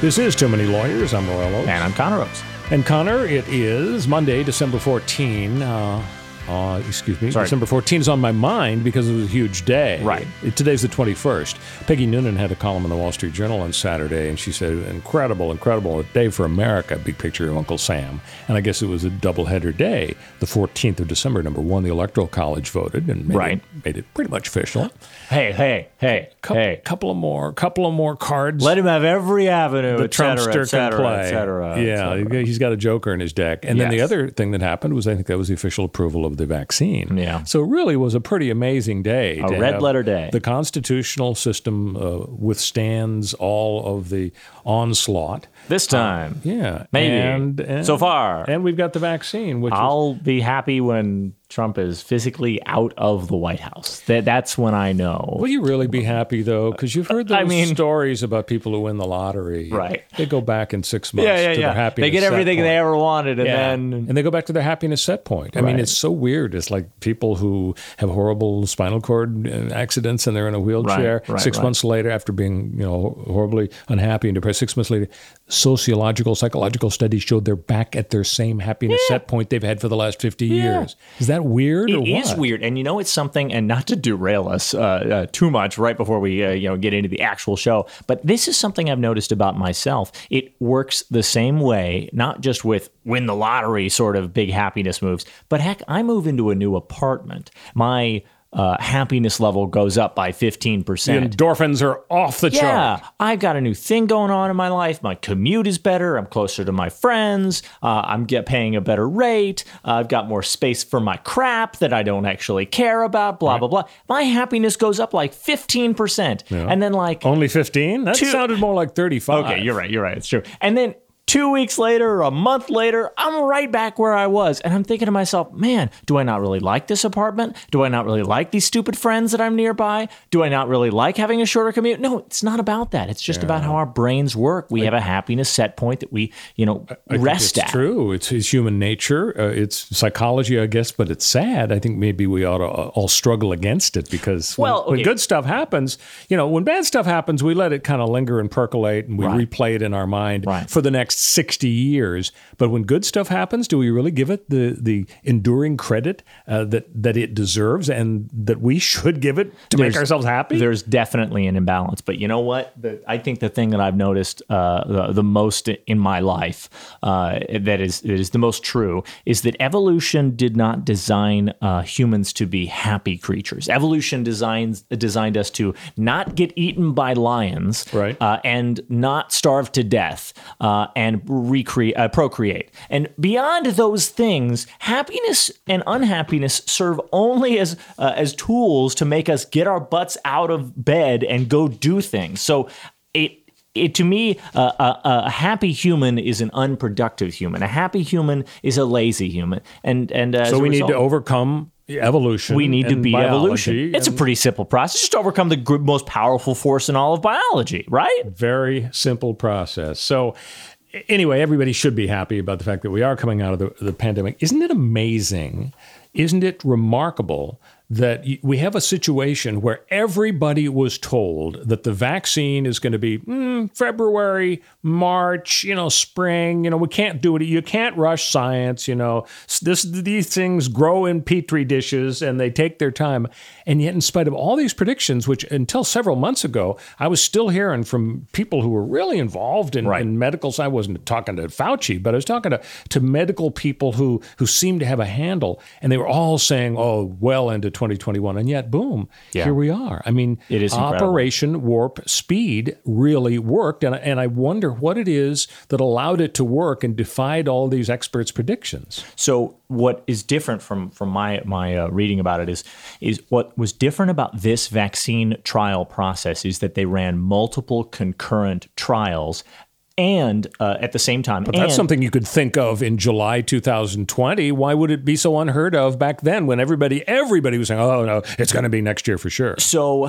This is Too Many Lawyers. I'm Royal Oakes. And I'm Connor Oakes. And Connor, it is Monday, December 14. Uh, uh, excuse me, Sorry. December 14 is on my mind because it was a huge day. Right. Today's the 21st. Peggy Noonan had a column in the Wall Street Journal on Saturday, and she said, incredible, incredible day for America, big picture of Uncle Sam. And I guess it was a doubleheader day. The 14th of December, number one, the Electoral College voted and made, Right. it, made it pretty much official. Hey, hey, hey, Couple, hey. couple of more, couple of more cards. Let him have every avenue, the et cetera, Trumpster et cetera, can play. et cetera, et yeah, cetera. he's got a joker in his deck. And then the other thing that happened was I think that was the official approval of the vaccine. Yeah. So it really was a pretty amazing day. A red letter day. The constitutional system uh, withstands all of the onslaught. This time, Yeah, Maybe. And, and- So far. and we've got the vaccine, which I'll be happy when Trump is physically out of the White House. That that's when I know. Will you really be happy though? Because you've heard those I mean- stories about people who win the lottery. Right. They go back in six months. yeah, yeah, to yeah. Their happiness They get everything they ever wanted, and Yeah. then and they go back to their happiness set point. I mean, it's so weird. It's like people who have horrible spinal cord uh, accidents and they're in a wheelchair. Right, right, six right. months later, after being you know horribly unhappy and depressed, six months later, sociological, psychological studies showed they're back at their same happiness set point they've had for the last fifty years. Is that weird or It is weird, and you know it's something. And not to derail us uh, uh, too much right before we uh, you know get into the actual show, but this is something I've noticed about myself. It works the same way, not just with win the lottery sort of big happiness moves, but heck, I move into a new apartment. My uh, happiness level goes up by fifteen The percent. endorphins are off the Yeah, chart. I've got a new thing going on in my life. My commute is better. I'm closer to my friends. Uh, I'm get paying a better rate. Uh, I've got more space for my crap that I don't actually care about. Blah blah blah. My happiness goes up like fifteen percent, and then like Only fifteen? That Two- sounded more like thirty-five. okay, you're right. You're right. It's true. And then. Two weeks later or a month later, I'm right back where I was. And I'm thinking to myself, man, do I not really like this apartment? Do I not really like these stupid friends that I'm nearby? Do I not really like having a shorter commute? No, it's not about that. It's just about how our brains work. We have a happiness set point that we, you know, I think rest it's at. true. It's, it's human nature. Uh, it's psychology, I guess, but it's sad. I think maybe we ought to uh, all struggle against it because when, Well, when okay. good stuff happens, you know, when bad stuff happens, we let it kind of linger and percolate and we Right. replay it in our mind Right. for the next 60 years. But when good stuff happens, do we really give it the, the enduring credit uh, that, that it deserves and that we should give it to make ourselves happy? There's definitely an imbalance, but you know what? The, I think the thing that I've noticed uh, the, the most in my life uh, that is that is the most true is that evolution did not design uh, humans to be happy creatures. Evolution designs designed us to not get eaten by lions, Right. uh, and not starve to death, uh, and recreate, uh, procreate. And beyond those things, happiness and unhappiness serve only as uh, as tools to make us get our butts out of bed and go do things. So it. It, to me, uh, a, a happy human is an unproductive human. A happy human is a lazy human, and and uh, so we need to overcome evolution. we need to beat evolution. It's a pretty simple process. Just overcome the most powerful force in all of biology, right? very simple process. So, anyway, everybody should be happy about the fact that we are coming out of the, the pandemic. Isn't it amazing? Isn't it remarkable that we have a situation where everybody was told that the vaccine is going to be mm, February, March, you know, spring. You know, we can't do it. You can't rush science. You know, this these things grow in petri dishes and they take their time. And yet, in spite of all these predictions, which until several months ago, I was still hearing from people who were really involved in, Right. in medical science. I wasn't talking to Fauci, but I was talking to, to medical people who who seemed to have a handle, and they were all saying, "Oh, well into 2021." And yet, boom, Yeah. here we are. I mean, It is incredible. Operation Warp Speed really worked, and and I wonder what it is that allowed it to work and defied all these experts' predictions. So what is different from from my my uh, reading about it is is what was different about this vaccine trial process is that they ran multiple concurrent trials and uh, at the same time, But that's something you could think of in July 2020. Why would it be so unheard of back then when everybody everybody was saying, "Oh no, it's going to be next year for sure." So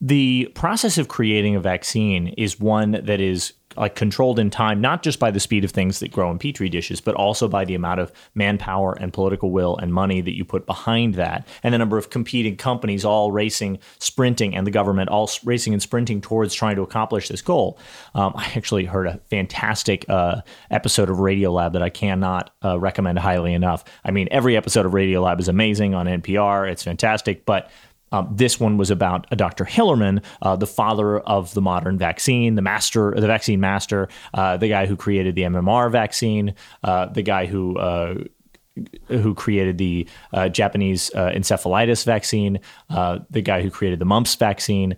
the process of creating a vaccine is one that is like controlled in time, not just by the speed of things that grow in petri dishes, but also by the amount of manpower and political will and money that you put behind that, and the number of competing companies all racing, sprinting, and the government all racing and sprinting towards trying to accomplish this goal. Um, I actually heard a fantastic uh, episode of Radiolab that I cannot uh, recommend highly enough. I mean, every episode of Radiolab is amazing on NPR; it's fantastic, but um, this one was about a Dr. Hilleman, uh, the father of the modern vaccine, the master, the vaccine master, uh, the guy who created the MMR vaccine, uh, the guy who uh, who created the uh, Japanese uh, encephalitis vaccine, the guy who created the mumps vaccine.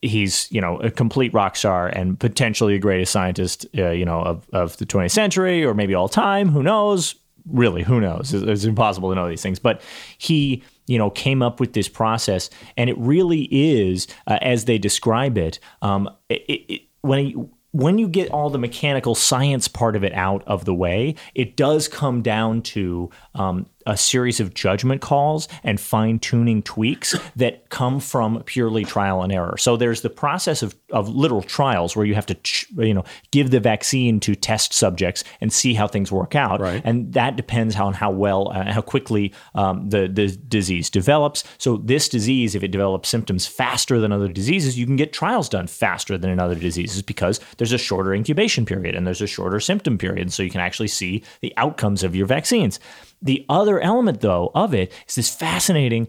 he's you know a complete rock star and potentially the greatest scientist you know of, of the 20th century or maybe all time. Who knows? Really, who knows? It's, it's impossible to know these things, but he you know, came up with this process, and it really is, uh, as they describe it, um, it, it when when you get all the mechanical science part of it out of the way, it does come down to um, a series of judgment calls and fine tuning tweaks that come from purely trial and error. So there's the process of, of literal trials where you have to, you know, give the vaccine to test subjects and see how things work out. Right. And that depends on how well, uh, how quickly um, the, the disease develops. So this disease, if it develops symptoms faster than other diseases, you can get trials done faster than in other diseases because there's a shorter incubation period and there's a shorter symptom period. So you can actually see the outcomes of your vaccines. The other element, though, of it is this fascinating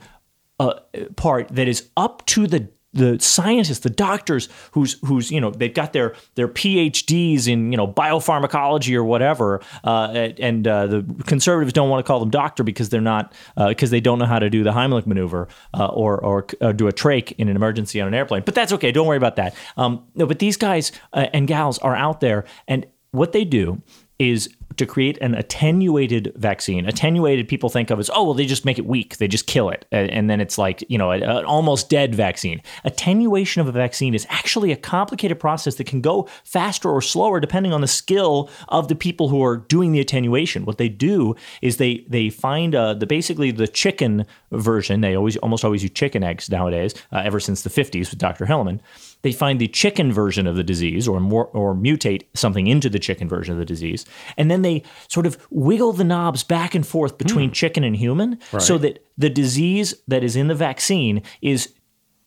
uh, part that is up to the the scientists, the doctors, who's who's you know they've got their their PhDs in you know biopharmacology or whatever, uh, and uh, the conservatives don't want to call them doctor because they're not because uh, they don't know how to do the Heimlich maneuver uh, or, or or do a trach in an emergency on an airplane. But that's okay. Don't worry about that. Um, no, but these guys uh, and gals are out there, and what they do is to create an attenuated vaccine. Attenuated, people think of as, oh, well, they just make it weak. They just kill it. And then it's like, you know, an almost dead vaccine. Attenuation of a vaccine is actually a complicated process that can go faster or slower depending on the skill of the people who are doing the attenuation. What they do is they they find uh, the basically the chicken version. They always almost always use chicken eggs nowadays, uh, ever since the 50s with Dr. Hilleman they find the chicken version of the disease or more, or mutate something into the chicken version of the disease and then they sort of wiggle the knobs back and forth between mm. chicken and human right. so that the disease that is in the vaccine is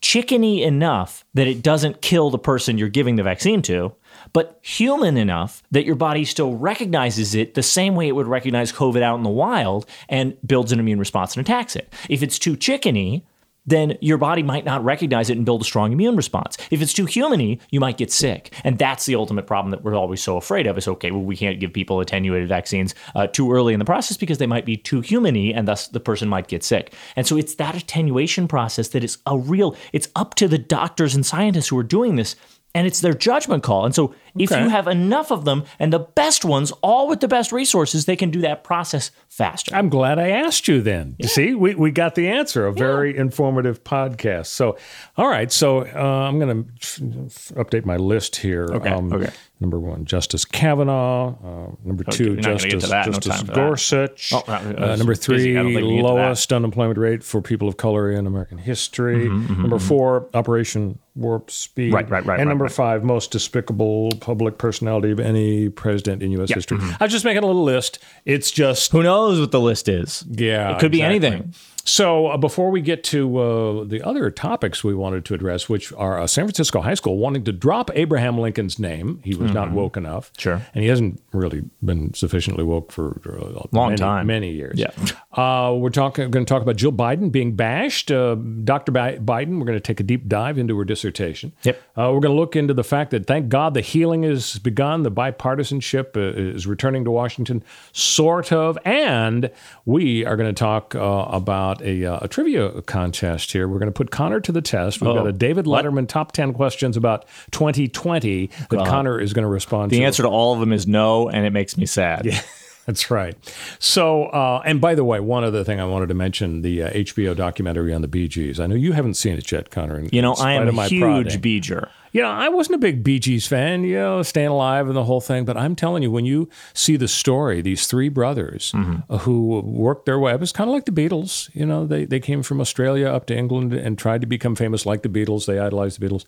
chickeny enough that it doesn't kill the person you're giving the vaccine to but human enough that your body still recognizes it the same way it would recognize COVID out in the wild and builds an immune response and attacks it. If it's too chickeny, then your body might not recognize it and build a strong immune response. If it's too humany, you might get sick. And that's the ultimate problem that we're always so afraid of is okay, well, we can't give people attenuated vaccines uh, too early in the process because they might be too humany and thus the person might get sick. And so it's that attenuation process that is a real, it's up to the doctors and scientists who are doing this and it's their judgment call. And so if okay. you have enough of them and the best ones, all with the best resources, they can do that process faster. I'm glad I asked you then. Yeah. See, we, we got the answer. A very yeah. informative podcast. So, all right. So uh, I'm going to update my list here. Okay. Um, okay. Number one, Justice Kavanaugh. Uh, number okay, two, Justice, Justice no Gorsuch. Oh, uh, number three, lowest unemployment rate for people of color in American history. Mm-hmm, mm-hmm, number mm-hmm. four, Operation Warp Speed. Right, right, right. And number right. five, most despicable public personality of any president in U.S. Yeah. history. Mm-hmm. I was just making a little list. It's just. Who knows what the list is? Yeah. It could exactly. be anything. So, uh, before we get to uh, the other topics we wanted to address, which are uh, San Francisco High School wanting to drop Abraham Lincoln's name, he was mm-hmm. not woke enough. Sure. And he hasn't really been sufficiently woke for a long many, time, many years. Yeah. Uh, we're talking, going to talk about Jill Biden being bashed. Uh, Dr. Biden, we're going to take a deep dive into her dissertation. Yep. Uh, we're going to look into the fact that, thank God, the healing has begun. The bipartisanship is returning to Washington, sort of. And we are going to talk about a, a trivia contest here. We're going to put Connor to the test. We've oh, got a David Letterman what? top 10 questions about 2020 that God. Connor is going to respond the to. The answer to all of them is no, and it makes me sad. Yeah. That's right. So, uh, and by the way, one other thing I wanted to mention the uh, HBO documentary on the Bee Gees. I know you haven't seen it yet, Connor. you know, I am a huge prodding. Beeger. You know, I wasn't a big Bee Gees fan, you know, staying alive and the whole thing. But I'm telling you, when you see the story, these three brothers Mm-hmm. uh, who worked their way, it was kind of like the Beatles. You know, they, they came from Australia up to England and tried to become famous like the Beatles. They idolized the Beatles.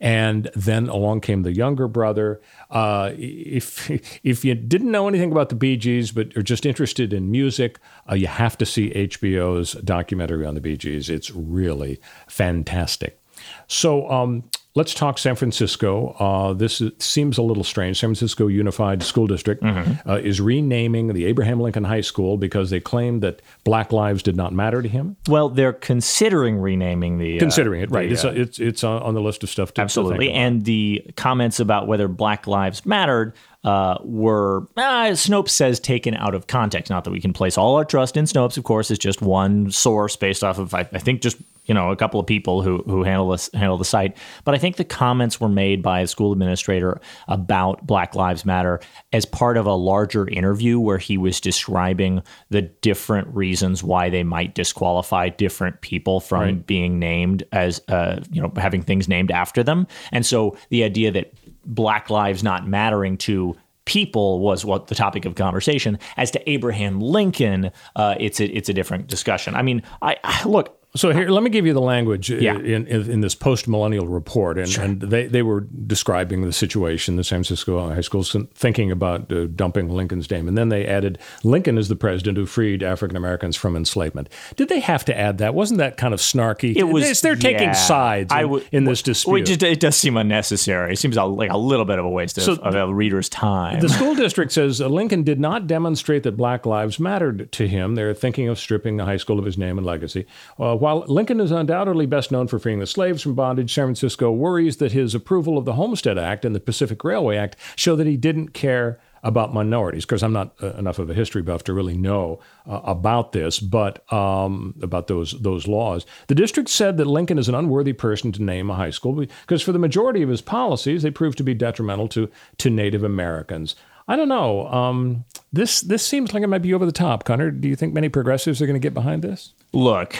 And then along came the younger brother. Uh, if, if you didn't know anything about the Bee Gees, but are just interested in music, uh, you have to see HBO's documentary on the Bee Gees. It's really fantastic. So um, let's talk San Francisco. Uh, this is, seems a little strange. San Francisco Unified School District Mm-hmm. uh, is renaming the Abraham Lincoln High School because they claim that black lives did not matter to him. Well, they're considering renaming the. uh, Considering it, right? the, it's, uh, it's it's on the list of stuff to to Absolutely. about. And the comments about whether Black Lives Mattered uh, were, uh, Snopes says, taken out of context. Not that we can place all our trust in Snopes, of course, it's just one source based off of, I, I think, just you know a couple of people who who handle this handle the site. But I think the comments were made by a school administrator about Black Lives Matter as part of a larger interview where he was describing the different reasons why they might disqualify different people from being named as uh, you know having things named after them. And so the idea that Black lives not mattering to people was what the topic of conversation. As to Abraham Lincoln, uh, it's a, it's a different discussion. I mean, I, I look. So here, let me give you the language uh, Yeah. in, in in this post millennial report, and, and they, they were describing the situation, the San Francisco high schools thinking about uh, dumping Lincoln's name, and then they added Lincoln is the president who freed African Americans from enslavement. Did they have to add that? Wasn't that kind of snarky? It was. They're taking yeah, sides in, in this dispute. Well, it, just, it does seem unnecessary. It seems a- like a little bit of a waste of, So of a reader's time. The school district says uh, Lincoln did not demonstrate that black lives mattered to him. They're thinking of stripping the high school of his name and legacy. Uh, while Lincoln is undoubtedly best known for freeing the slaves from bondage, San Francisco worries that his approval of the Homestead Act and the Pacific Railway Act show that he didn't care about minorities. Because I'm not uh, enough of a history buff to really know uh, about this, but um, about those those laws. The district said that Lincoln is an unworthy person to name a high school because for the majority of his policies, they proved to be detrimental to to Native Americans. I don't know. Um, this this seems like it might be over the top, Connor. Do you think many progressives are going to get behind this? Look,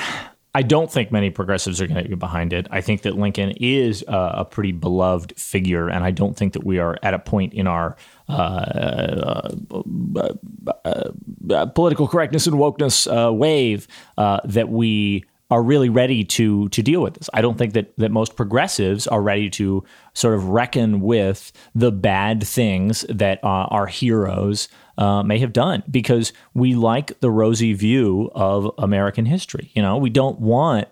I don't think many progressives are going to be behind it. I think that Lincoln is uh, a pretty beloved figure, and I don't think that we are at a point in our uh, uh, uh, political correctness and wokeness uh, wave uh, that we are really ready to to deal with this. I don't think that that most progressives are ready to sort of reckon with the bad things that uh, our heroes uh, may have done because we like the rosy view of American history. You know, we don't want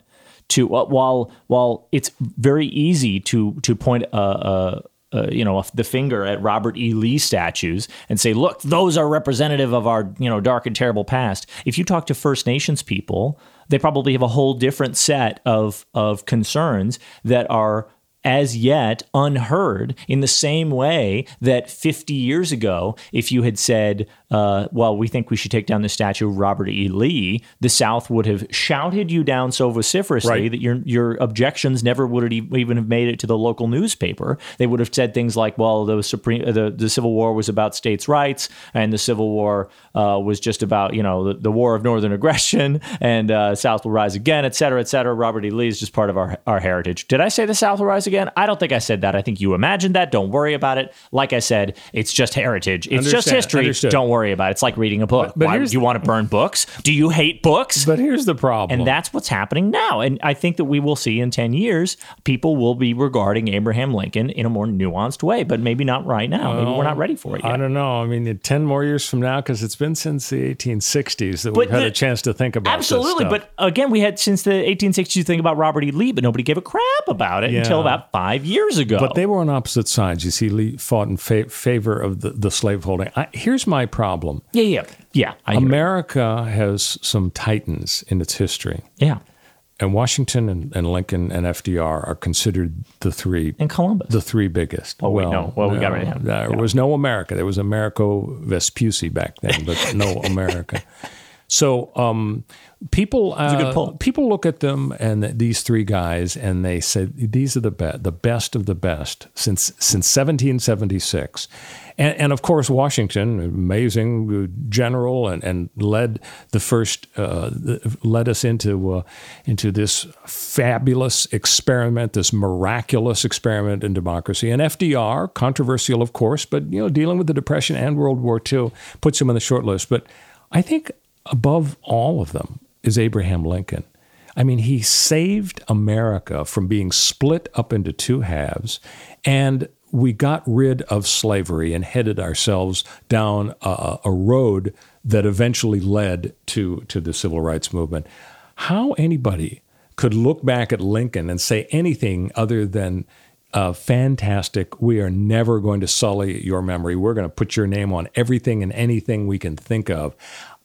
to uh, while while it's very easy to to point a. a uh, you know, the finger at Robert E. Lee statues and say, "Look, those are representative of our, you know, dark and terrible past." If you talk to First Nations people, they probably have a whole different set of of concerns that are as yet unheard in the same way that 50 years ago, if you had said, uh, well, we think we should take down the statue of Robert E. Lee, the South would have shouted you down so vociferously Right. that your your objections never would have even have made it to the local newspaper. They would have said things like, well, the Supreme, the, the Civil War was about states' rights, and the Civil War uh, was just about, you know, the, the war of Northern aggression, and uh, South will rise again, et cetera, et cetera. Robert E. Lee is just part of our, our heritage. Did I say the South will rise again? I don't think I said that. I think you imagined that. Don't worry about it. Like I said, it's just heritage. It's just history. understood. Don't worry about it. It's like reading a book. but Why do you want to burn books? Do you hate books? But here's the problem. And that's what's happening now. And I think that we will see in 10 years, people will be regarding Abraham Lincoln in a more nuanced way, but maybe not right now. maybe we're not ready for it I don't know. I mean, 10 more years from now, because it's been since the 1860s that But we've had a chance to think about this Absolutely. But again, we had since the 1860s think about Robert E. Lee, but nobody gave a crap about it Yeah. until about five years ago. But they were on opposite sides. You see, Lee fought in fa- favor of the, the slaveholding. I, here's my problem yeah, yeah. Yeah. I hear you. America has some titans in its history, yeah. and Washington and, and Lincoln and FDR are considered the three And Columbus. the three biggest. Oh, wait, no. Well, we got him. There Yeah. was no America. There was Amerigo Vespucci back then, but no America. So um, people uh, people look at them and th- these three guys and they say these are the best, the best of the best since since 1776. And, and of course, Washington, amazing general, and, and led the first, uh, led us into uh, into this fabulous experiment, this miraculous experiment in democracy. And FDR, controversial, of course, but you know, dealing with the Depression and World War II, puts him on the short list. But I think above all of them is Abraham Lincoln. I mean, he saved America from being split up into two halves, and we got rid of slavery and headed ourselves down a, a, road that eventually led to, to the civil rights movement. How anybody could look back at Lincoln and say anything other than uh, fantastic, we are never going to sully your memory. We're going to put your name on everything and anything we can think of.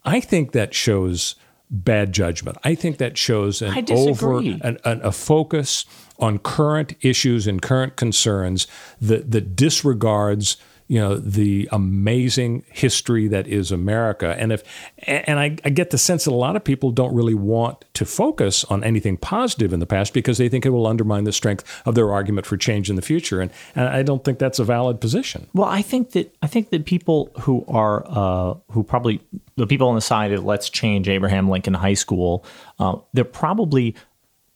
I think that shows bad judgment. I think that shows an over an, an, a focus on current issues and current concerns that that disregards you know the amazing history that is America. And if and I, I, get the sense that a lot of people don't really want to focus on anything positive in the past because they think it will undermine the strength of their argument for change in the future. And, and I don't think that's a valid position. Well, I think that I think that people who are uh, who probably the people on the side of let's change Abraham Lincoln High School, uh, they're probably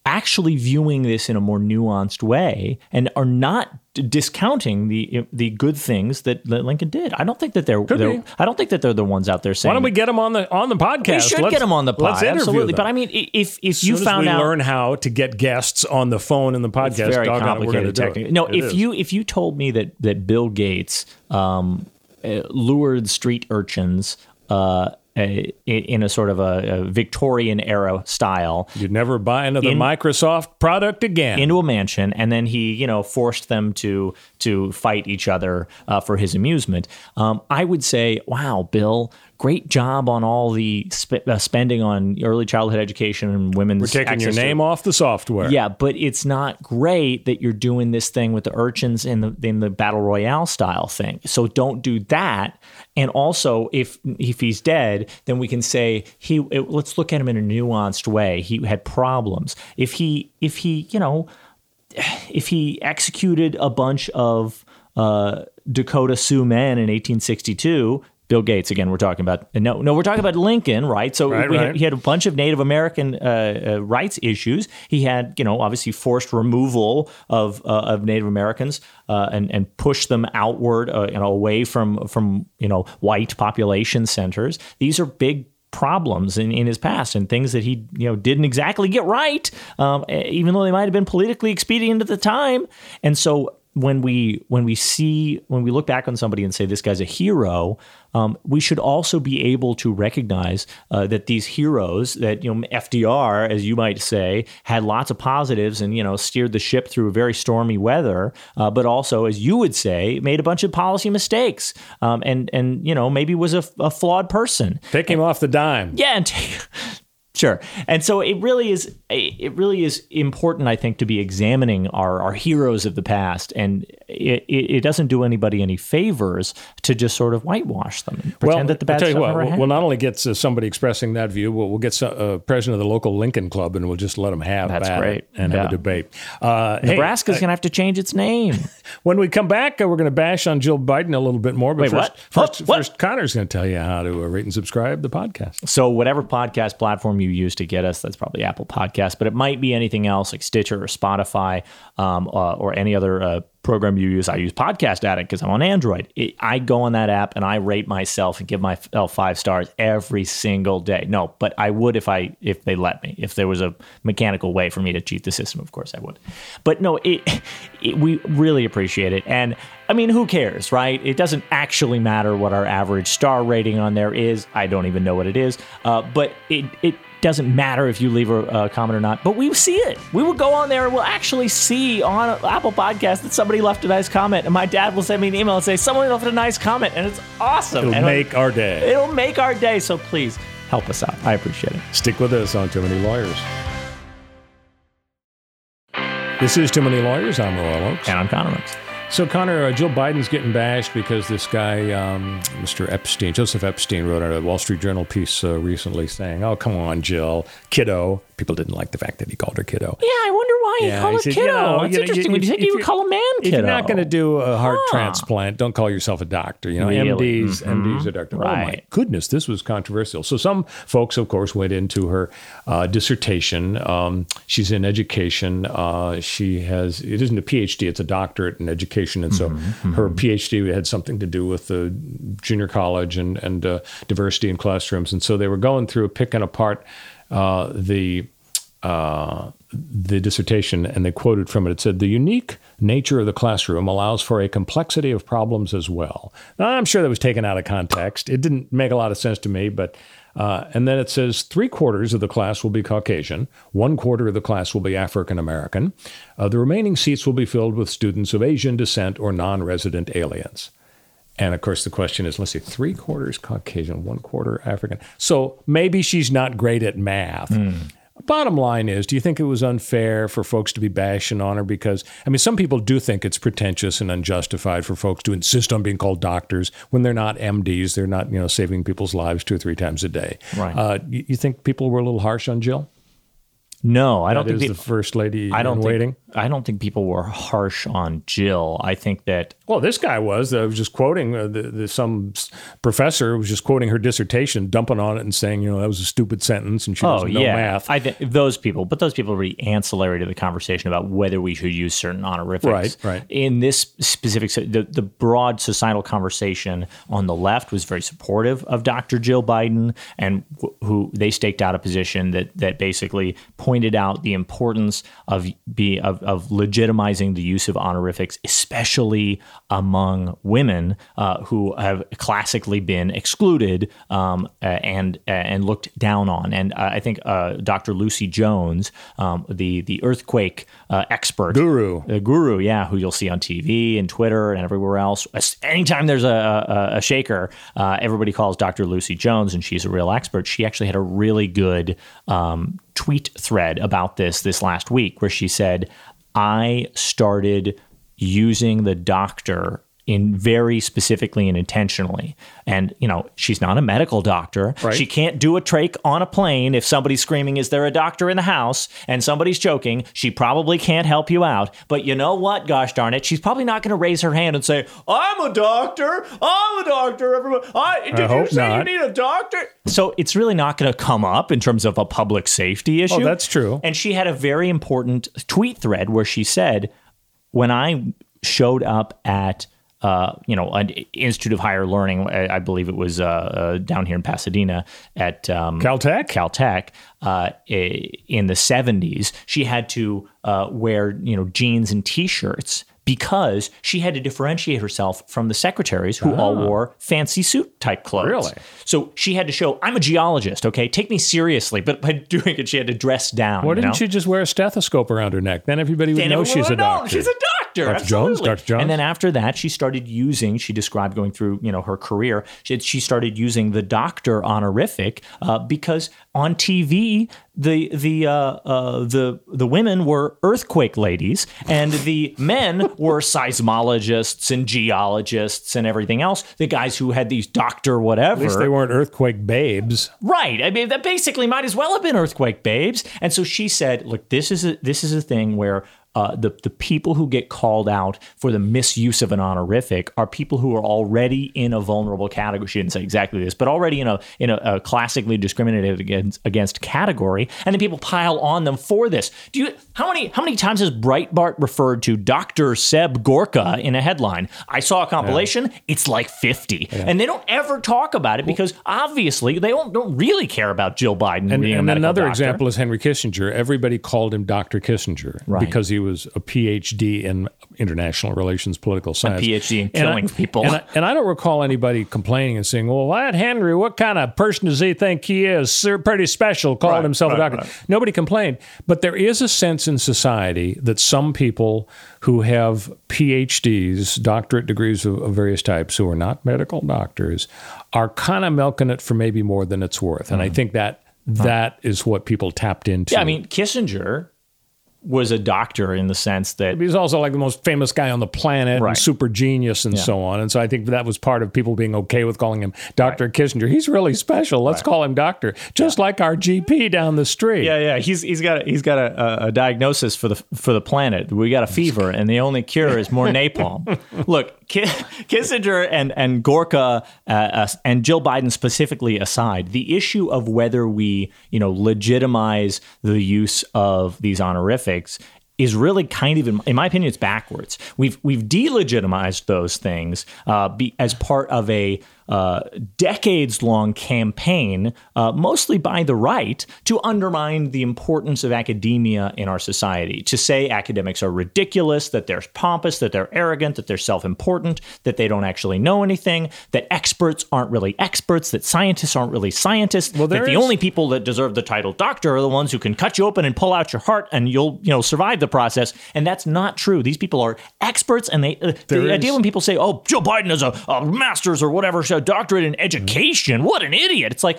actually viewing this in a more nuanced way and are not discounting the the good things that, Lincoln did. I don't think that they're, they're I don't think that they're the ones out there saying. Why don't we get them on the on the podcast? We should let's, get them on the podcast. Absolutely. Them. But I mean, if if you found out, learn how to get guests on the phone in the podcast. It's very complicated technically. No, it if is. you if you told me that that Bill Gates um, uh, lured street urchins. Uh, in a sort of a, a, Victorian era style. You'd never buy another in, Microsoft product again. Into a mansion, and then he, you know, forced them to to fight each other uh, for his amusement. Um, I would say, wow, Bill, great job on all the sp- uh, spending on early childhood education and women's. We're taking your name to, off the software. Yeah, but it's not great that you're doing this thing with the urchins in the in the battle royale style thing. So don't do that. And also, if if he's dead, then we can say he. It, let's look at him in a nuanced way. He had problems. If he if he you know if he executed a bunch of uh, Dakota Sioux men in 1862, Bill Gates again. We're talking about no, no. We're talking about Lincoln, right? So right, right. Had, he had a bunch of Native American uh, uh, rights issues. He had, you know, obviously forced removal of uh, of Native Americans uh, and and pushed them outward, uh, you know, away from from you know white population centers. These are big problems in, in his past and things that he you know didn't exactly get right, um, even though they might have been politically expedient at the time. And so when we when we see when we look back on somebody and say this guy's a hero, um, we should also be able to recognize uh, that these heroes that you know FDR, as you might say, had lots of positives and you know steered the ship through very stormy weather, uh, but also, as you would say, made a bunch of policy mistakes um, and and you know maybe was a, a flawed person. Take him and, off the dime. Yeah, and take, Sure. And so it really is it really is important I think to be examining our our heroes of the past and it, it, doesn't do anybody any favors to just sort of whitewash them and pretend well, that the bad I'll tell you what, we'll, we'll not only get uh, somebody expressing that view, we'll, we'll get a uh, president of the local Lincoln Club and we'll just let them have That's that great. and Yeah. have a debate. Uh, hey, Nebraska's uh, going to have to change its name. when we come back, uh, we're going to bash on Jill Biden a little bit more. But Wait, first, what? First? What? first, Connor's going to tell you how to uh, rate and subscribe the podcast. So whatever podcast platform you use to get us, that's probably Apple Podcast, but it might be anything else like Stitcher or Spotify um, uh, or any other uh, program you use. I use Podcast Addict because I'm on Android. It, I go on that app and I rate myself and give myself five stars every single day. No, but I would if I if they let me. If there was a mechanical way for me to cheat the system, of course I would. But no, it, it we really appreciate it and. I mean, who cares, right? It doesn't actually matter what our average star rating on there is. I don't even know what it is. Uh, but it, it doesn't matter if you leave a, a comment or not. But we see it. We will go on there and we'll actually see on Apple Podcast that somebody left a nice comment. And my dad will send me an email and say, someone left a nice comment. And it's awesome. It'll and make our day. It'll make our day. So please help us out. I appreciate it. Stick with us on Too Many Lawyers. This is Too Many Lawyers. I'm Royal Oakes. And I'm Connor Oakes. So, Connor, uh, Jill Biden's getting bashed because this guy, um, Mr. Epstein, Joseph Epstein, wrote a Wall Street Journal piece uh, recently saying, Oh, come on, Jill, kiddo. People didn't like the fact that he called her kiddo. Yeah, I wonder why Yeah, he called he her said, kiddo. you know, it's you know, interesting. you- when you if- said you would call a man If kiddo. you're not going to do a heart Huh. transplant, don't call yourself a doctor. You know, Really? MDs, MDs are doctor. Oh my Right. goodness, this was controversial. So some folks, of course, went into her uh, dissertation. Um, she's in education. Uh, she has it isn't a PhD; it's a doctorate in education, and so Mm-hmm, her PhD had something to do with the junior college and and uh, diversity in classrooms. And so they were going through picking apart uh, the uh, the dissertation, and they quoted from it. It said, The unique nature of the classroom allows for a complexity of problems as well. Now, I'm sure that was taken out of context. It didn't make a lot of sense to me, but. Uh, and then it says three quarters of the class will be Caucasian, one quarter of the class will be African American. Uh, the remaining seats will be filled with students of Asian descent or non resident aliens. And of course, the question is let's see, three quarters Caucasian, one quarter African. So maybe she's not great at math. Bottom line is, do you think it was unfair for folks to be bashing on her? Because, I mean, some people do think it's pretentious and unjustified for folks to insist on being called doctors when they're not MDs. They're not, you know, saving people's lives two or three times a day. Right. Uh, you, you think people were a little harsh on Jill? no, I don't That think is peop- the first lady I don't in think, waiting. I don't think people were harsh on Jill. I think that Well, this guy was. I was just quoting uh, the, the, some professor was just quoting her dissertation, dumping on it and saying, you know, that was a stupid sentence and she Oh doesn't know yeah, math. I think those people, but those people are really ancillary to the conversation about whether we should use certain honorifics. Right, right. In this specific, the the broad societal conversation on the left was very supportive of Dr. Jill Biden, and wh- who they staked out a position that that basically pointed out the importance of be of, of legitimizing the use of honorifics, especially among women uh, who have classically been excluded um, uh, and uh, and looked down on. And uh, I think uh, Dr. Lucy Jones, um, the the earthquake uh, expert, Guru. the guru, yeah, who you'll see on TV and Twitter and everywhere else. Anytime there's a, a, a shaker, uh, everybody calls Dr. Lucy Jones, and she's a real expert. She actually had a really good um, tweet thread about this this last week, where she said, "I started using the doctor." In very specifically and intentionally, and you know she's not a medical doctor. Right. She can't do a trach on a plane if somebody's screaming, Is there a doctor in the house? and somebody's choking. She probably can't help you out. But you know what? Gosh darn it. She's probably not going to raise her hand and say, I'm a doctor. I'm a doctor. Everybody. I, did you hope say not. you need a doctor? So it's really not going to come up in terms of a public safety oh, issue. Oh, that's true. And she had a very important tweet thread where she said, When I showed up at uh, you know, an Institute of Higher Learning. I, I believe it was uh, uh, down here in Pasadena at um, Caltech? Caltech uh, in the 70s. She had to uh, wear, you know, jeans and t-shirts because she had to differentiate herself from the secretaries who all wore fancy suit type clothes. Really? So she had to show, I'm a geologist, okay? Take me seriously. But by doing it, she had to dress down. Why didn't know? she just wear a stethoscope around her neck? Then everybody would Then know she's a know doctor. She's a doctor. Dr. Jones? Dr. Jones? And then after that, she started using. She described going through, you know, her career. She, she started using the doctor honorific uh, because on TV, the the uh, uh, the the women were earthquake ladies, and the men were seismologists and geologists and everything else. The guys who had these doctor whatever. At least they weren't earthquake babes. Right. I mean, that basically might as well have been earthquake babes. And so she said, "Look, this is a this is a thing where." Uh, the the people who get called out for the misuse of an honorific are people who are already in a vulnerable category. She didn't say exactly this, but already in a in a, a classically discriminated against against category, and then people pile on them for this. Do you how many how many times has Breitbart referred to Dr. Seb Gorka in a headline? I saw a compilation. It's like fifty, and they don't ever talk about it because obviously they don't don't really care about Jill Biden And, and another doctor. example is Henry Kissinger. Everybody called him Dr. Kissinger Right. because he was a PhD in international relations, political science. PhD in And I- killing people. And I, and I don't recall anybody complaining and saying, well, that Henry, what kind of person does he think he is? Sir, pretty special, called Right, himself a doctor. right. Nobody complained. But there is a sense in society that some people who have PhDs, doctorate degrees of, of various types, who are not medical doctors, are kind of milking it for maybe more than it's worth. And I hmm. think that that is what people tapped into. Yeah, I mean Kissinger was a doctor in the sense that He's also like the most famous guy on the planet Right. and super genius and so on. And so I think that was part of people being okay with calling him Dr. Kissinger. He's really special. Let's call him doctor, just like our GP down the street. Yeah, yeah. He's he's got a, he's got a, a, diagnosis for the for the planet. We got a fever, and the only cure is more napalm. Look, Kissinger and and Gorka uh, uh, and Jill Biden specifically aside, the issue of whether we you know legitimize the use of these honorifics is really kind of, in, in my opinion, it's backwards. We've we've delegitimized those things uh, be, as part of a uh, decades long campaign, uh, mostly by the right, to undermine the importance of academia in our society. To say academics are ridiculous, that they're pompous, that they're arrogant, that they're self important, that they don't actually know anything, that experts aren't really experts, that scientists aren't really scientists, that the is- only people that deserve the title doctor are the ones who can cut you open and pull out your heart and you'll you know survive the process and that's not true these people are experts and they uh, the There idea when people say oh joe biden is a, a master's or whatever so doctorate in education what an idiot it's like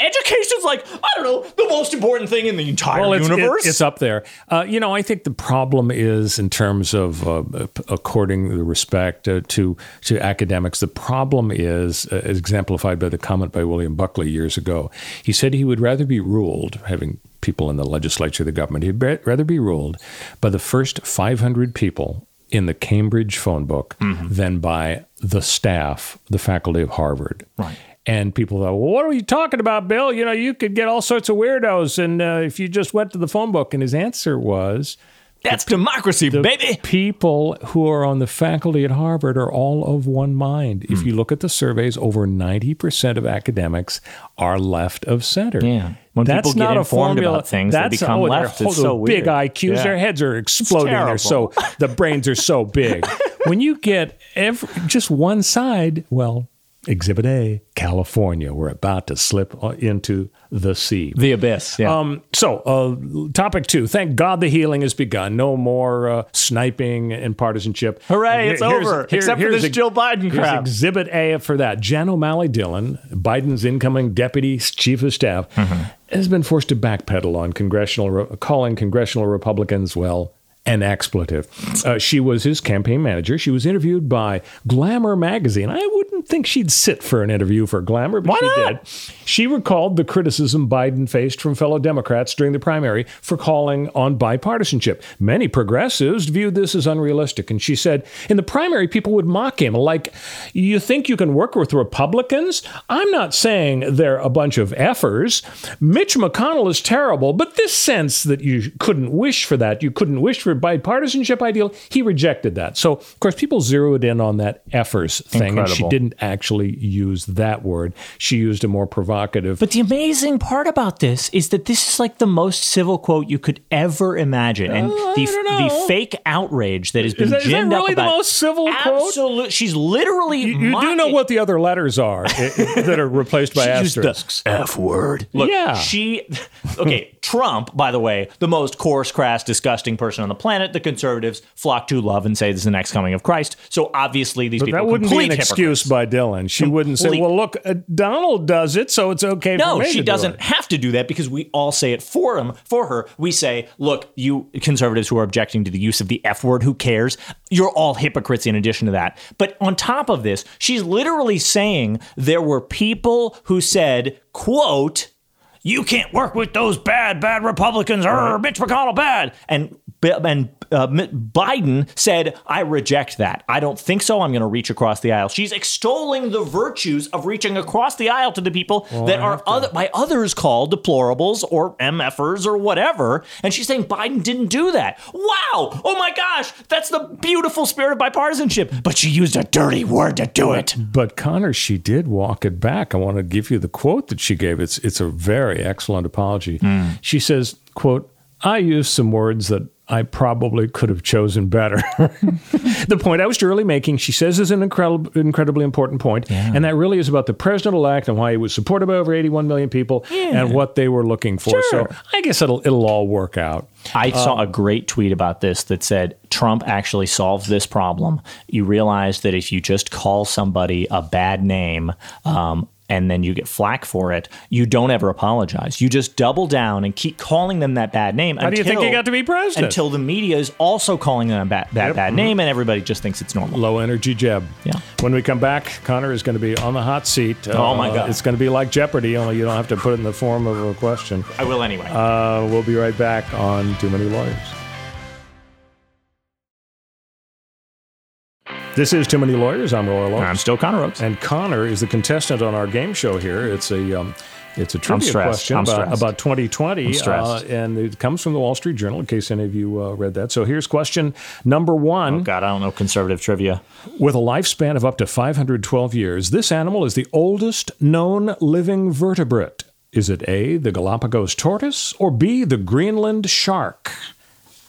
education's like i don't know the most important thing in the entire Well, it's, universe it- it's up there. Uh, you know, I think the problem is in terms of uh, according the respect uh, to to academics. The problem is uh, exemplified by the comment by William Buckley years ago. He said he would rather be ruled, having people in the legislature, the government, he'd rather be ruled by the first 500 people in the Cambridge phone book than by the staff, the faculty of Harvard. Right. And people thought, well, what are you talking about, Bill? You know, you could get all sorts of weirdos. And uh, if you just went to the phone book, and his answer was, that's democracy baby people who are on the faculty at Harvard are all of one mind. If Hmm. you look at the surveys, over 90% of academics are left of center. Yeah. When That's people get not a informed formula. about things, they That's become oh, they're. It's whole- so big weird. IQs. Yeah. Their heads are exploding. They're so the brains are so big. when you get every, just one side, well, Exhibit A, California, we're about to slip uh, into the sea. the abyss yeah Um, so, uh, topic two. Thank God the healing has begun. No more uh, sniping and partisanship. Hooray, And it's over, except for this Jill Biden crap. Exhibit A for that. Jen O'Malley Dillon, Biden's incoming deputy chief of staff, Mm-hmm. Has been forced to backpedal on congressional, re- calling congressional Republicans, well, an expletive. Uh, she was his campaign manager. She was interviewed by Glamour magazine. I wouldn't think she'd sit for an interview for Glamour, but Why she not? did. She recalled the criticism Biden faced from fellow Democrats during the primary for calling on bipartisanship. Many progressives viewed this as unrealistic, and she said, in the primary, people would mock him, like, you think you can work with Republicans? I'm not saying they're a bunch of effers. Mitch McConnell is terrible, but this sense that you couldn't wish for that, you couldn't wish for bipartisanship ideal, he rejected that. So, of course, people zeroed in on that effers thing, and she didn't actually use that word. She used a more provocative. But the amazing part about this is that this is like the most civil quote you could ever imagine, and Uh, the I don't know. the fake outrage that has been Is that- is that ginned up really the about most civil quote? Absolutely, she's literally. you, you do know what the other letters are i- i- that are replaced by asterisks. F word. Look, Yeah. she. Okay, Trump, by the way, the most coarse, crass, disgusting person on the planet. Planet the conservatives flock to love and say this is the next coming of Christ. So obviously, these But people that wouldn't be complete an excuse by Dillon. She wouldn't say, "Well, look, uh, Donald does it, so it's okay for No, she doesn't it." have to do that because we all say it for him, for her. We say, "Look, you conservatives who are objecting to the use of the F word, who cares? You're all hypocrites." In addition to that, but on top of this, she's literally saying there were people who said, "quote." You can't work with those bad, bad Republicans. Or Mitch McConnell bad, and and uh, Biden said, "I reject that. I don't think so. I'm going to reach across the aisle." She's extolling the virtues of reaching across the aisle to the people that are other, by others called deplorables or MFers or whatever, and she's saying Biden didn't do that. Wow! Oh my gosh, that's the beautiful spirit of bipartisanship. But she used a dirty word to do it. But Connor, she did walk it back. I want to give you the quote that she gave. It's it's a very excellent apology. Hmm. She says, "quote I used some words that." I probably could have chosen better. the point I was really making, she says, is an incredible, incredibly important point, and that really is about the president-elect and why he was supported by over 81 million people and what they were looking for. Sure. So I guess it'll it'll all work out. I saw a great tweet about this that said Trump actually solved this problem. You realize that if you just call somebody a bad name, um, and then you get flack for it, you don't ever apologize. You just double down and keep calling them that bad name. How do you think you got to be president? Until the media is also calling them that bad, Yep. bad name, and everybody just thinks it's normal. Low energy Jeb. Yeah. When we come back, Connor is going to be on the hot seat. Oh, my Uh, God. It's going to be like Jeopardy, only you don't have to put it in the form of a question. I will anyway. Uh, we'll be right back on Too Many Lawyers. This is Too Many Lawyers. I'm Royal Oakes. I'm still Connor Oakes. And Connor is the contestant on our game show here. It's a um, it's a trivia question about, about 2020, I'm stressed. uh, and it comes from the Wall Street Journal. In case any of you uh, read that. So here's question number one. Oh, God, I don't know conservative trivia. With a lifespan of up to 512 years, this animal is the oldest known living vertebrate. Is it A, the Galapagos tortoise, or B, the Greenland shark?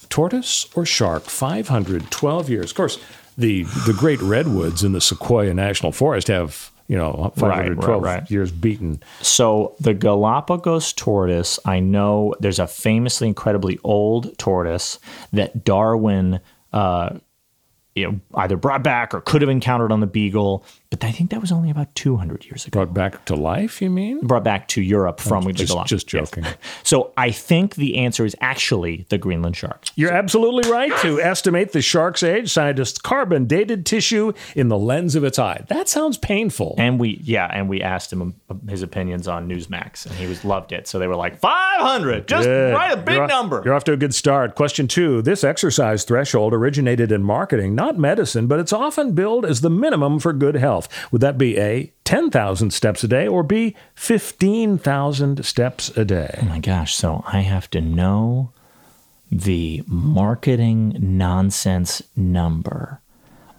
Tortoise or shark? 512 years. Of course, the, the great redwoods in the Sequoia National Forest have, you know, 512 right, right. years beaten. So the Galapagos tortoise, I know there's a famously incredibly old tortoise that Darwin, uh, you know, either brought back or could have encountered on the Beagle, but I think that was only about 200 years ago. Brought back to life, you mean? Brought back to Europe from the just- Galapagos. just joking. Yes. So I think the answer is actually the Greenland shark. You're absolutely right. To estimate the shark's age, scientists carbon dated tissue in the lens of its eye. That sounds painful. And we, yeah, and we asked him his opinions on Newsmax, and he was loved it. So they were like, 500, just Good. write a big You're off- number. You're off to a good start. Question two This exercise threshold originated in marketing, not medicine, but it's often billed as the minimum for good health. Would that be A, 10,000 steps a day, or B, 15,000 steps a day? Oh my gosh, so I have to know the marketing nonsense number.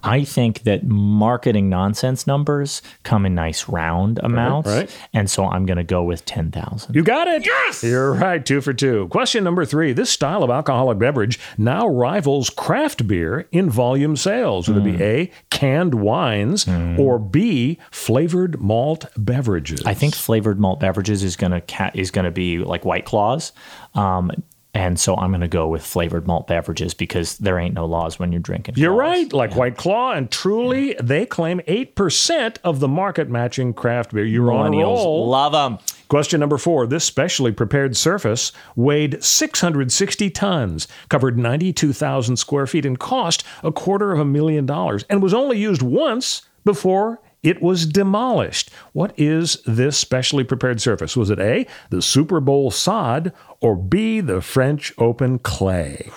I think that marketing nonsense numbers come in nice round amounts. right. And so I'm going to go with 10,000. You got it. Yes. You're right. Two for two. Question number three. This style of alcoholic beverage now rivals craft beer in volume sales. Would it Hmm. be A, canned wines, or B, flavored malt beverages? I think flavored malt beverages is going to ca- is going to be like White Claws. Um, and so I'm going to go with flavored malt beverages because there ain't no laws when you're drinking. You're Claws. right. Like White Claw and Truly, they claim 8% of the market matching craft beer. You're on a roll. love them. Question number four. This specially prepared surface weighed 660 tons, covered 92,000 square feet, and cost a quarter of a million dollars, and was only used once before it was demolished. What is this specially prepared surface? Was it A, the Super Bowl sod, or B, the French Open clay?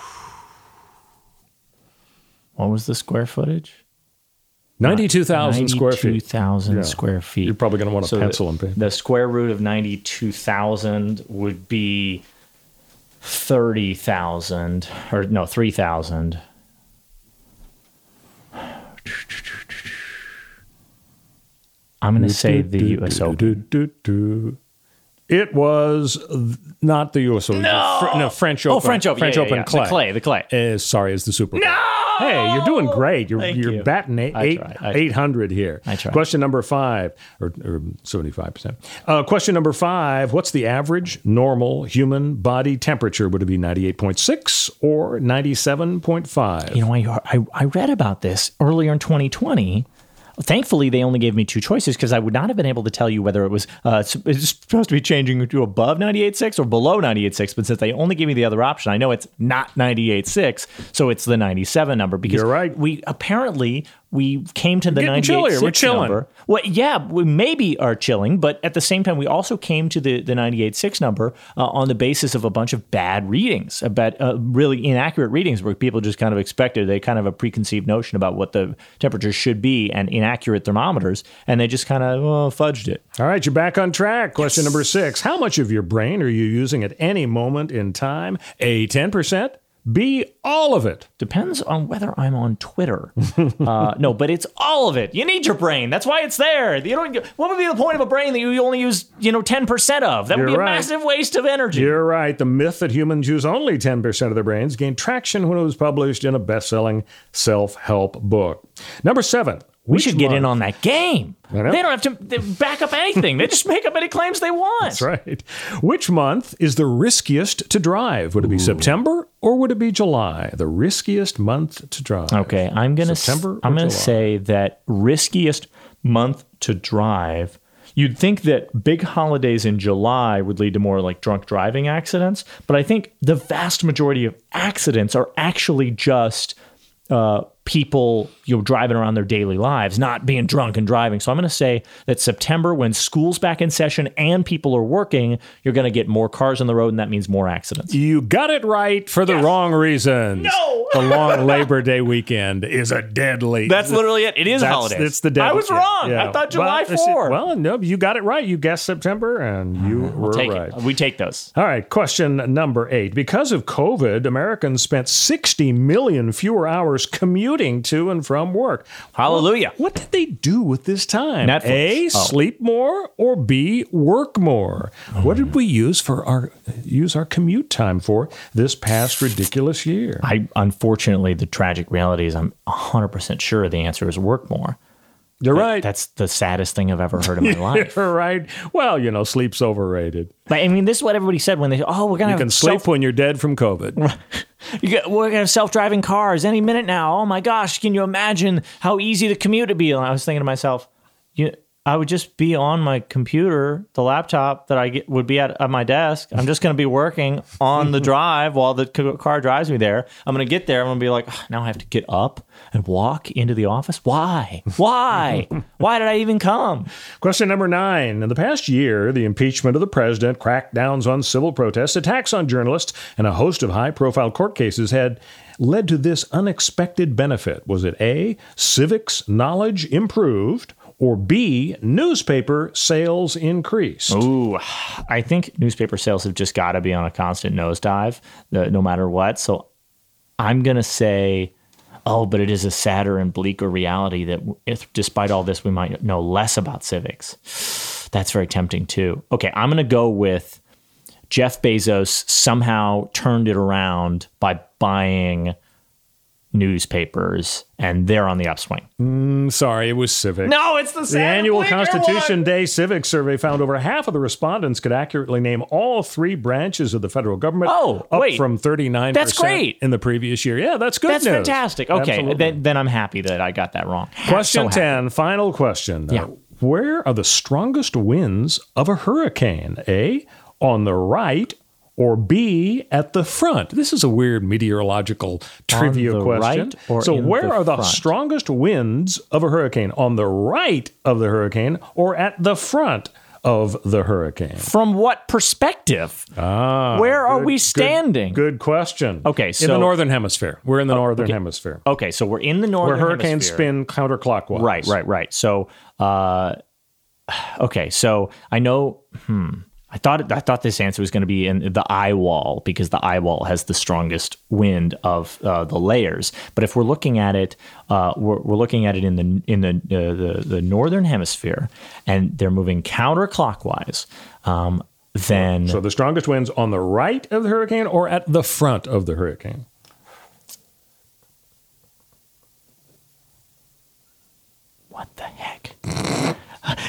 What was the square footage? 92,000 square feet. 92,000 Yeah. square feet. You're probably gonna want a So pencil and paper. The square root of 92,000 would be 30,000, or no, 3,000. I'm going to say the U.S. Open. It was not the U.S. Open. No, Fr- no French Open. Oh, French Open. French yeah, yeah, Open yeah. clay. The clay. The clay. Uh, sorry, it's the Super Bowl. No! Hey, you're doing great. You're, Thank you're you. batting eight, eight, 800 here. I tried. Question number five, or, or 75%. Uh, question number five What's the average normal human body temperature? Would it be 98.6 or 97.5? You know, I, I, I read about this earlier in 2020. Thankfully, they only gave me two choices because I would not have been able to tell you whether it was uh, it's supposed to be changing to above 98.6 or below 98.6. But since they only gave me the other option, I know it's not 98.6, so it's the 97 number. Because You're right. We apparently we came to the Getting chillier. 98.6 We're chilling. number. Well, yeah, we maybe are chilling, but at the same time, we also came to the the 98 six number uh, on the basis of a bunch of bad readings, about uh, really inaccurate readings, where people just kind of expected they kind of a preconceived notion about what the temperature should be and inaccurate thermometers, and they just kind of well, fudged it. All right, you're back on track. Question number six. How much of your brain are you using at any moment in time? A, 10%, B, all of it. Depends on whether I'm on Twitter. uh, no, but it's all of it. You need your brain. That's why it's there. You don't. What would be the point of a brain that you only use, you know, ten percent of? That would You're be a right. massive waste of energy. You're right. The myth that humans use only 10% of their brains gained traction when it was published in a best selling self help book. Number seven. We should get in on that game. They don't have to back up anything. they just make up any claims they want. That's right. Which month is the riskiest to drive? Would it be September or would it be July? The riskiest month to drive. Okay, I'm gonna s- September I'm gonna say that riskiest month to drive You'd think that big holidays in July would lead to more like drunk driving accidents, but I think the vast majority of accidents are actually just uh, people you know driving around their daily lives, not being drunk and driving. So I'm going to say that September, when school's back in session and people are working, you're going to get more cars on the road, and that means more accidents. You got it right for the wrong reasons. No! the long Labor Day weekend is a deadly. That's literally it. It is a holiday. It's the deadly. I was wrong. yeah. I thought July well, said- 4. Well, no, you got it right. You guessed September, and uh, you were Take right. it. We take those. All right, question number eight. Because of COVID, Americans spent 60 million fewer hours commuting to and from work. Hallelujah. What, what did they do with this time? Netflix. A, Oh. sleep more, or B, work more? Oh, what did we use for our use our commute time for this past ridiculous year? I unfortunately the tragic reality is I'm 100% sure the answer is work more. You're right. That's the saddest thing I've ever heard in my life. You're right. Well, you know, sleep's overrated. But I mean, this is what everybody said when they oh we're gonna You have can sleep self- when you're dead from COVID. get, we're gonna have self-driving cars any minute now. Oh my gosh, can you imagine how easy the commute would be? And I was thinking to myself, you, I would just be on my computer, the laptop that I get would be at, at my desk. I'm just gonna be working on the drive while the c- car drives me there. I'm gonna get there. I'm gonna be like, "Ugh, now I have to get up and walk into the office. Why? Why? Why did I even come? Question number nine. In the past year, the impeachment of the president, crackdowns on civil protests, attacks on journalists, and a host of high profile court cases had led to this unexpected benefit. Was it A, civics knowledge improved, or B, newspaper sales increased? Ooh, I think newspaper sales have just got to be on a constant nosedive, no matter what. So I'm going to say, oh, but it is a sadder and bleaker reality that if, despite all this, we might know less about civics. That's very tempting too. Okay, I'm going to go with Jeff Bezos somehow turned it around by buying newspapers and they're on the upswing. I'm sorry, it was civic. No, it's the, The annual Constitution one. Day Civic Survey found over half of the respondents could accurately name all three branches of the federal government. Oh, up wait. from 39% That's great. in the previous year. Yeah, that's good That's news. fantastic. Okay, then, then I'm happy that I got that wrong. Question So 10, final question. Yeah. Uh, where are the strongest winds of a hurricane? A, on the right, or B, at the front? This is a weird meteorological trivia question. right so, where the are the front? strongest winds of a hurricane? On the right of the hurricane or at the front of the hurricane? From what perspective? Ah, Where are we standing? Good, question. Okay, so. in the northern hemisphere. We're in the northern hemisphere. Okay, so we're in the northern Where hurricanes hemisphere. spin counterclockwise. Right, right, right. So, uh, okay, so I know. Hmm. I thought I thought this answer was going to be in the eye wall because the eye wall has the strongest wind of uh, the layers. But if we're looking at it, uh, we're, we're looking at it in the in the, uh, the the northern hemisphere, and they're moving counterclockwise. Um, then So the strongest winds on the right of the hurricane or at the front of the hurricane? what the heck?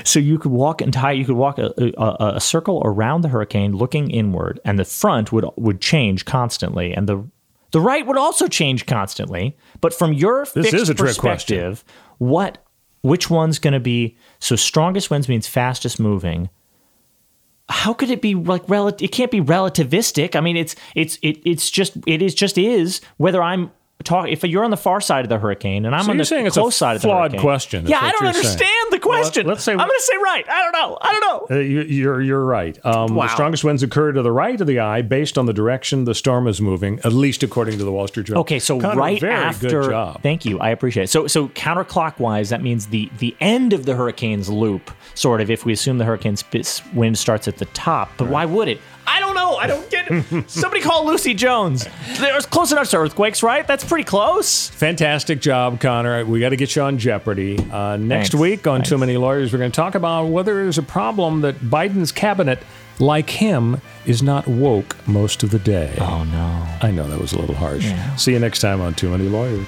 So you could walk entire, you could walk a, a, a circle around the hurricane, looking inward, and the front would would change constantly, and the the right would also change constantly. But from your This fixed is a trick question. perspective, what which one's going to be? So strongest winds means fastest moving. How could it be like relative? It can't be relativistic. I mean, it's it's it, it's just it is just is whether I'm. Talk, if you're on the far side of the hurricane and I'm So on the saying it's a close side of the flawed hurricane, question, Yeah, I don't you're saying. understand the question. let's say- I'm going to say right. I don't know. I don't know. Uh, you, you're you're right. Um, Wow. The strongest winds occur to the right of the eye, based on the direction the storm is moving. At least according to the Wall Street Journal. Okay, so Connor, right very after. Good job. Thank you. I appreciate it. So so counterclockwise, that means the the end of the hurricane's loop, sort of. If we assume the hurricane's wind starts at the top, but why would it? I don't know. I don't get it. Somebody call Lucy Jones. There's close enough to earthquakes, right? That's pretty close. Fantastic job, Connor. We got to get you on Jeopardy. Uh, next Thanks. week on Thanks. Too Many Lawyers, we're going to talk about whether there's a problem that Biden's cabinet, like him, is not woke most of the day. Oh no. I know that was a little harsh. See you next time on Too Many Lawyers.